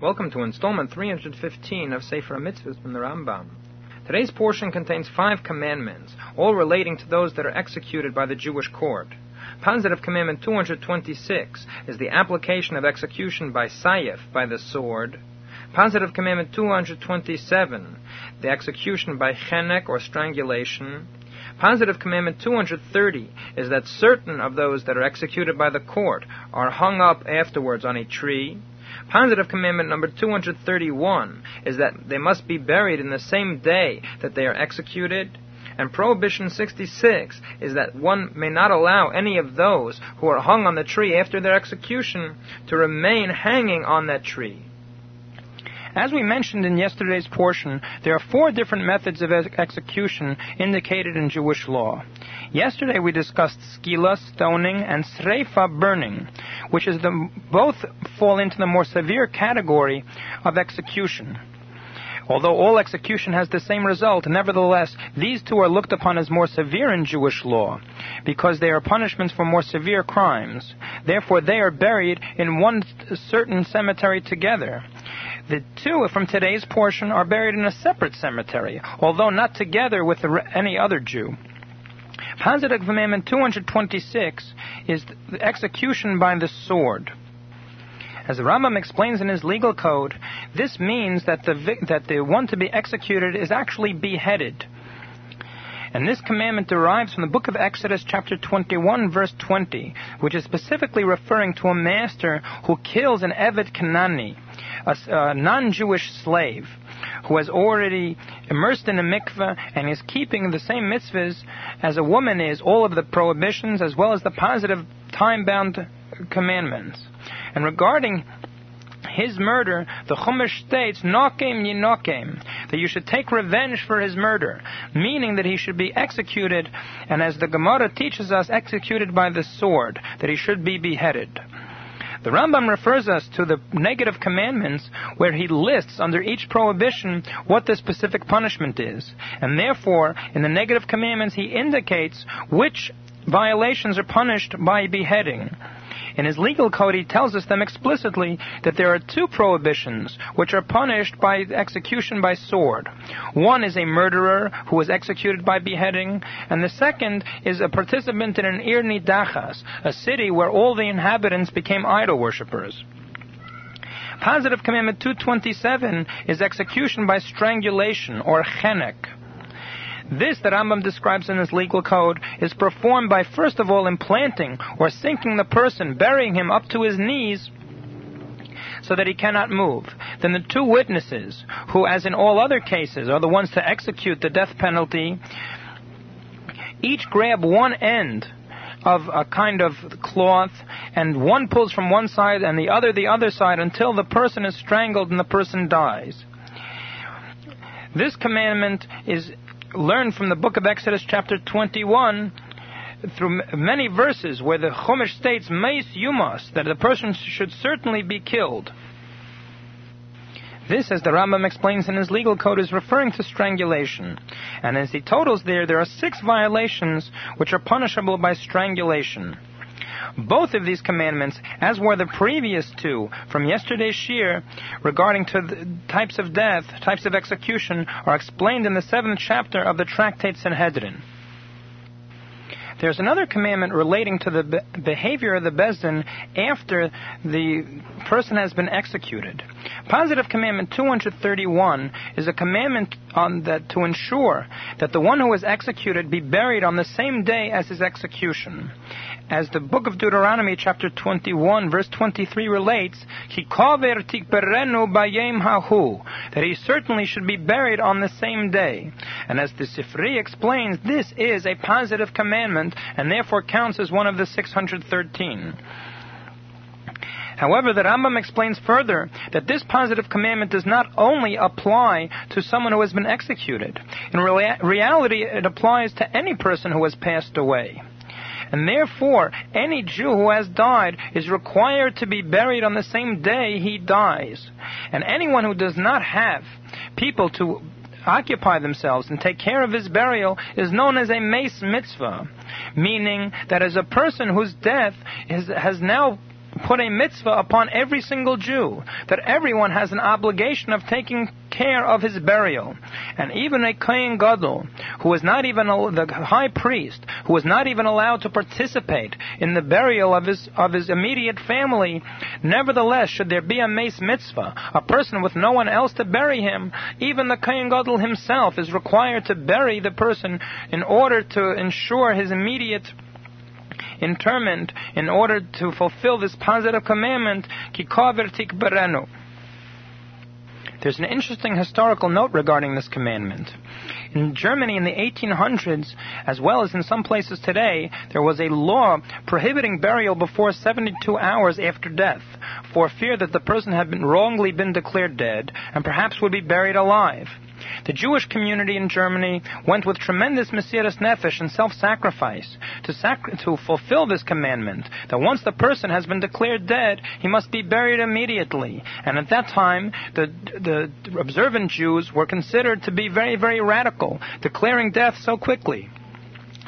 Welcome to installment 315 of Sefer Mitzvahs from the Rambam. Today's portion contains five commandments, all relating to those that are executed by the Jewish court. Positive Commandment 226 is the application of execution by Sayef, by the sword. Positive Commandment 227, the execution by Chenek or strangulation. Positive Commandment 230 is that certain of those that are executed by the court are hung up afterwards on a tree. Positive commandment number 231 is that they must be buried in the same day that they are executed. And prohibition 66 is that one may not allow any of those who are hung on the tree after their execution to remain hanging on that tree. As we mentioned in yesterday's portion, there are four different methods of ex- execution indicated in Jewish law. Yesterday we discussed skila, stoning, and sreifa, burning, which is the, both fall into the more severe category of execution. Although all execution has the same result, nevertheless, these two are looked upon as more severe in Jewish law, because they are punishments for more severe crimes. Therefore, they are buried in one certain cemetery together. The two from today's portion are buried in a separate cemetery, although not together with any other Jew. Positive Commandment 226 is the execution by the sword. As Rambam explains in his legal code, this means that the, that the one to be executed is actually beheaded. And this commandment derives from the book of Exodus, chapter 21, verse 20, which is specifically referring to a master who kills an Eved Kenaani, a, a non Jewish slave, who has already immersed in a mikveh and is keeping the same mitzvahs as a woman is, all of the prohibitions as well as the positive time bound commandments. And regarding his murder, the Chumash states, Nokem yinokem, that you should take revenge for his murder, meaning that he should be executed, and as the Gemara teaches us, executed by the sword, that he should be beheaded. The Rambam refers us to the negative commandments where he lists under each prohibition what the specific punishment is. And therefore, in the negative commandments, he indicates which violations are punished by beheading. In his legal code, he tells us them explicitly that there are two prohibitions which are punished by execution by sword. One is a murderer who is executed by beheading, and the second is a participant in an Ir Nidachas, a city where all the inhabitants became idol worshippers. Positive Commandment 227 is execution by strangulation, or chenek. This that Rambam describes in his legal code is performed by first of all implanting or sinking the person, burying him up to his knees so that he cannot move. Then the two witnesses, who as in all other cases are the ones to execute the death penalty, each grab one end of a kind of cloth, and one pulls from one side and the other the other side until the person is strangled and the person dies. This commandment is learned from the book of Exodus, chapter 21, through many verses where the Chumash states, Meis Yumas, that the person should certainly be killed. This, as the Rambam explains in his legal code, is referring to strangulation. And as he totals there, there are six violations which are punishable by strangulation. Both of these commandments, as were the previous two from yesterday's shiur regarding to the types of death, types of execution, are explained in the seventh chapter of the tractate Sanhedrin. There's another commandment relating to the be- behavior of the Beis Din after the person has been executed. Positive commandment 231 is a commandment on that to ensure that the one who is executed be buried on the same day as his execution. As the book of Deuteronomy, chapter 21, verse 23 relates, that he certainly should be buried on the same day. And as the Sifri explains, this is a positive commandment and therefore counts as one of the 613. However, the Rambam explains further that this positive commandment does not only apply to someone who has been executed. In rea- reality, it applies to any person who has passed away. And therefore, any Jew who has died is required to be buried on the same day he dies. And anyone who does not have people to occupy themselves and take care of his burial is known as a meis mitzvah, meaning that as a person whose death is, has now put a mitzvah upon every single Jew that everyone has an obligation of taking care of his burial. And even a Kohen Gadol, who is not even a, the high priest, who is not even allowed to participate in the burial of his, of his immediate family, nevertheless, should there be a meis mitzvah, a person with no one else to bury him, even the Kohen Gadol himself is required to bury the person in order to ensure his immediate interment in order to fulfill this positive commandment, kikover tikberenu. There's an interesting historical note regarding this commandment. In Germany in the 1800s, as well as in some places today, there was a law prohibiting burial before 72 hours after death, for fear that the person had been wrongly been declared dead and perhaps would be buried alive. The Jewish community in Germany went with tremendous mesiras nefesh and self-sacrifice to, sac- to fulfill this commandment that once the person has been declared dead, he must be buried immediately. And at that time, the, the observant Jews were considered to be very, very radical, declaring death so quickly.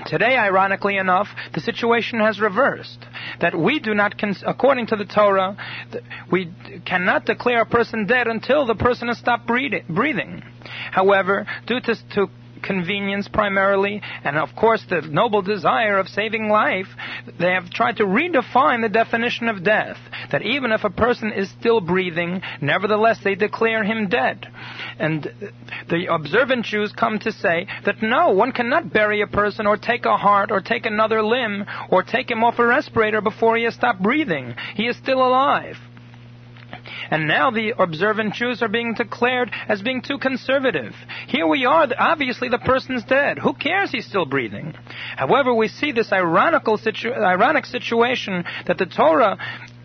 Today, ironically enough, the situation has reversed. That we do not, according to the Torah, we cannot declare a person dead until the person has stopped breathing. However, due to, to convenience primarily, and of course the noble desire of saving life, they have tried to redefine the definition of death. That even if a person is still breathing, nevertheless they declare him dead. And the observant Jews come to say that no, one cannot bury a person or take a heart or take another limb or take him off a respirator before he has stopped breathing. He is still alive. And now the observant Jews are being declared as being too conservative. Here we are, obviously the person's dead. Who cares he's still breathing? However, we see this ironical situ- ironic situation that the Torah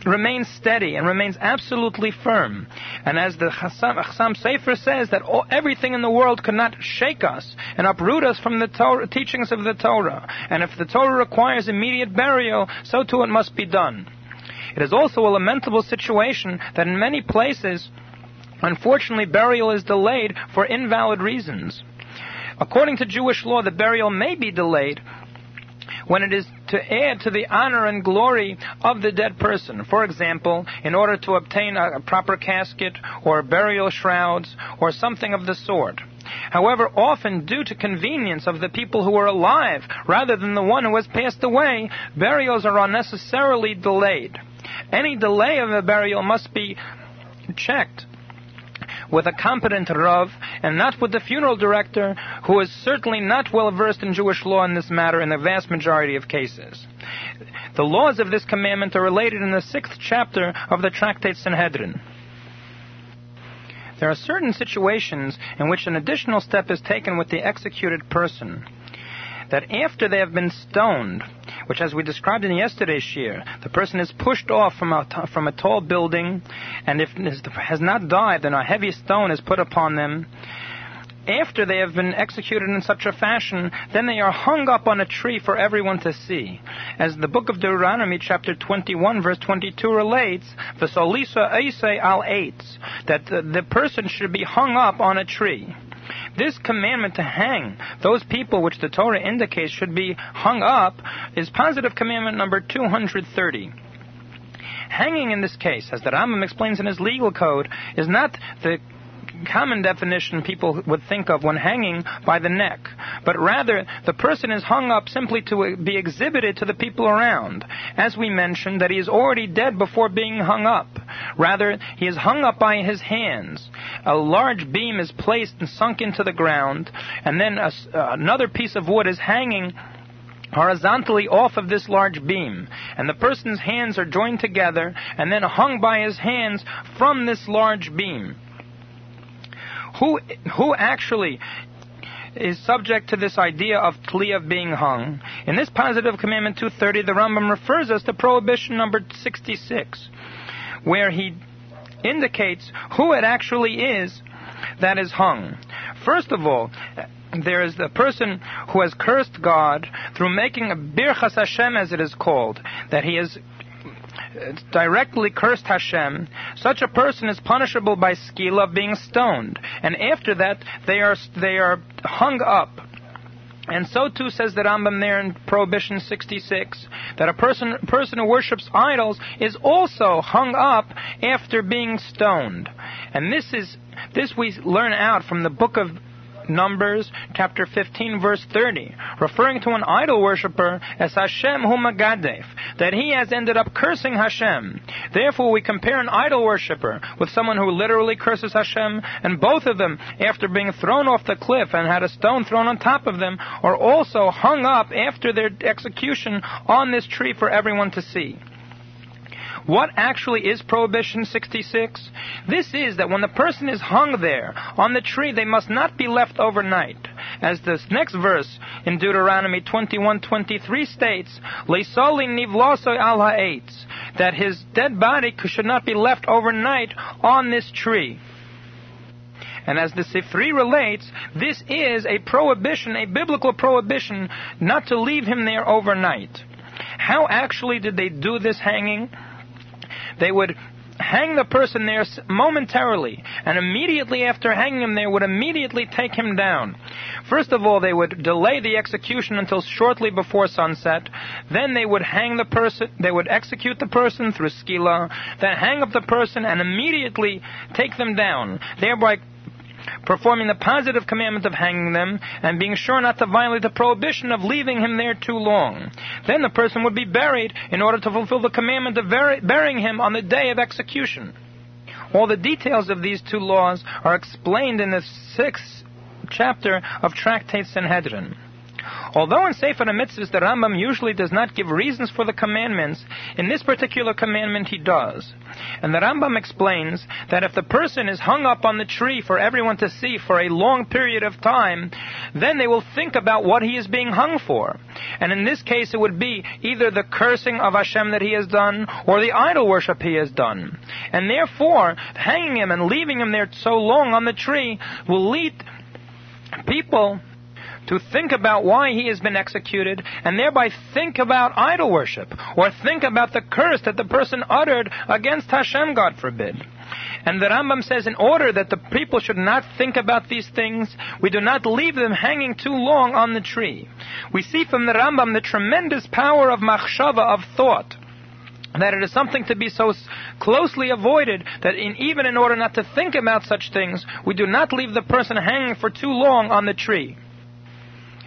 remains steady and remains absolutely firm. And as the Chassam, Sofer says, that all, everything in the world could not shake us and uproot us from the Torah, teachings of the Torah. And if the Torah requires immediate burial, so too it must be done. It is also a lamentable situation that in many places, unfortunately, burial is delayed for invalid reasons. According to Jewish law, the burial may be delayed when it is to add to the honor and glory of the dead person. For example, in order to obtain a proper casket or burial shrouds or something of the sort. However, often due to convenience of the people who are alive rather than the one who has passed away, burials are unnecessarily delayed. Any delay of a burial must be checked with a competent Rav and not with the funeral director who is certainly not well versed in Jewish law in this matter in the vast majority of cases. The laws of this commandment are related in the sixth chapter of the tractate Sanhedrin. There are certain situations in which an additional step is taken with the executed person that after they have been stoned, which as we described in yesterday's shiur, the person is pushed off from a, from a tall building, and if has not died, then a heavy stone is put upon them. After they have been executed in such a fashion, then they are hung up on a tree for everyone to see. As the book of Deuteronomy, chapter 21, verse 22 relates, V'solisa eise al eitz, that the, the person should be hung up on a tree. This commandment to hang those people which the Torah indicates should be hung up is positive commandment number 230. Hanging in this case, as the Rambam explains in his legal code, is not the common definition people would think of when hanging by the neck, but rather the person is hung up simply to be exhibited to the people around. As we mentioned, that he is already dead before being hung up. Rather, he is hung up by his hands. A large beam is placed and sunk into the ground, and then a, uh, another piece of wood is hanging horizontally off of this large beam, and the person's hands are joined together and then hung by his hands from this large beam. Who, who actually is subject to this idea of tli of being hung. In this positive commandment 230, the Rambam refers us to prohibition number 66, where he indicates who it actually is that is hung. First of all, there is the person who has cursed God through making a birchas Hashem, as it is called, that he has uh, directly cursed Hashem, such a person is punishable by skila being stoned, and after that they are they are hung up. And so too says the Rambam there in Prohibition 66 that a person person who worships idols is also hung up after being stoned. And this is this we learn out from the book of Numbers chapter 15 verse 30, referring to an idol worshiper as Hashem Humagadef, that he has ended up cursing Hashem. Therefore we compare an idol worshiper with someone who literally curses Hashem, and both of them, after being thrown off the cliff and had a stone thrown on top of them, are also hung up after their execution on this tree for everyone to see. What actually is Prohibition 66? This is that when the person is hung there on the tree, they must not be left overnight. As this next verse in Deuteronomy 21:23 states, that his dead body should not be left overnight on this tree. And as the Sifri relates, this is a prohibition, a biblical prohibition, not to leave him there overnight. How actually did they do this hanging? They would hang the person there momentarily, and immediately after hanging him there would immediately take him down. First of all, they would delay the execution until shortly before sunset. Then they would hang the person, they would execute the person through skila, then hang up the person and immediately take them down, thereby performing the positive commandment of hanging them, and being sure not to violate the prohibition of leaving him there too long. Then the person would be buried in order to fulfill the commandment of burying him on the day of execution. All the details of these two laws are explained in the sixth chapter of Tractate Sanhedrin. Although in Sefer HaMitzvahs the Rambam usually does not give reasons for the commandments, in this particular commandment he does. And the Rambam explains that if the person is hung up on the tree for everyone to see for a long period of time, then they will think about what he is being hung for. And in this case it would be either the cursing of Hashem that he has done or the idol worship he has done. And therefore, hanging him and leaving him there so long on the tree will lead people to think about why he has been executed and thereby think about idol worship or think about the curse that the person uttered against Hashem, God forbid. And the Rambam says, in order that the people should not think about these things, we do not leave them hanging too long on the tree. We see from the Rambam the tremendous power of machshava, of thought that it is something to be so closely avoided that in, even in order not to think about such things, we do not leave the person hanging for too long on the tree.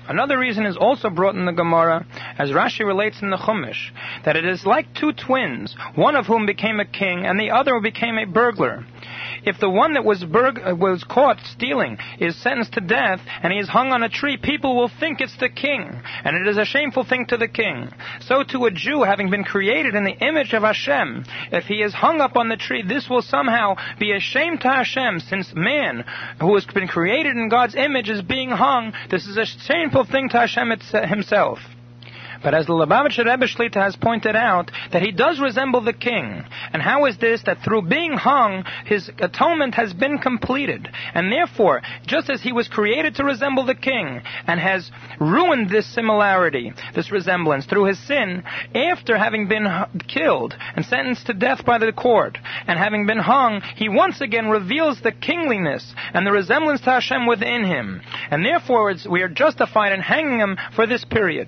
Another reason is also brought in the Gemara, as Rashi relates in the Chumash, that it is like two twins, one of whom became a king and the other became a burglar. If the one that was, burg- uh, was caught stealing is sentenced to death and he is hung on a tree, people will think it's the king, and it is a shameful thing to the king. So to a Jew, having been created in the image of Hashem, if he is hung up on the tree, this will somehow be a shame to Hashem, since man, who has been created in God's image, is being hung. This is a shameful thing to Hashem himself. But as the Lubavitcher Rebbe Shlita has pointed out, that he does resemble the king. And how is this? That through being hung, his atonement has been completed. And therefore, just as he was created to resemble the king, and has ruined this similarity, this resemblance, through his sin, after having been killed and sentenced to death by the court, and having been hung, he once again reveals the kingliness and the resemblance to Hashem within him. And therefore, we are justified in hanging him for this period.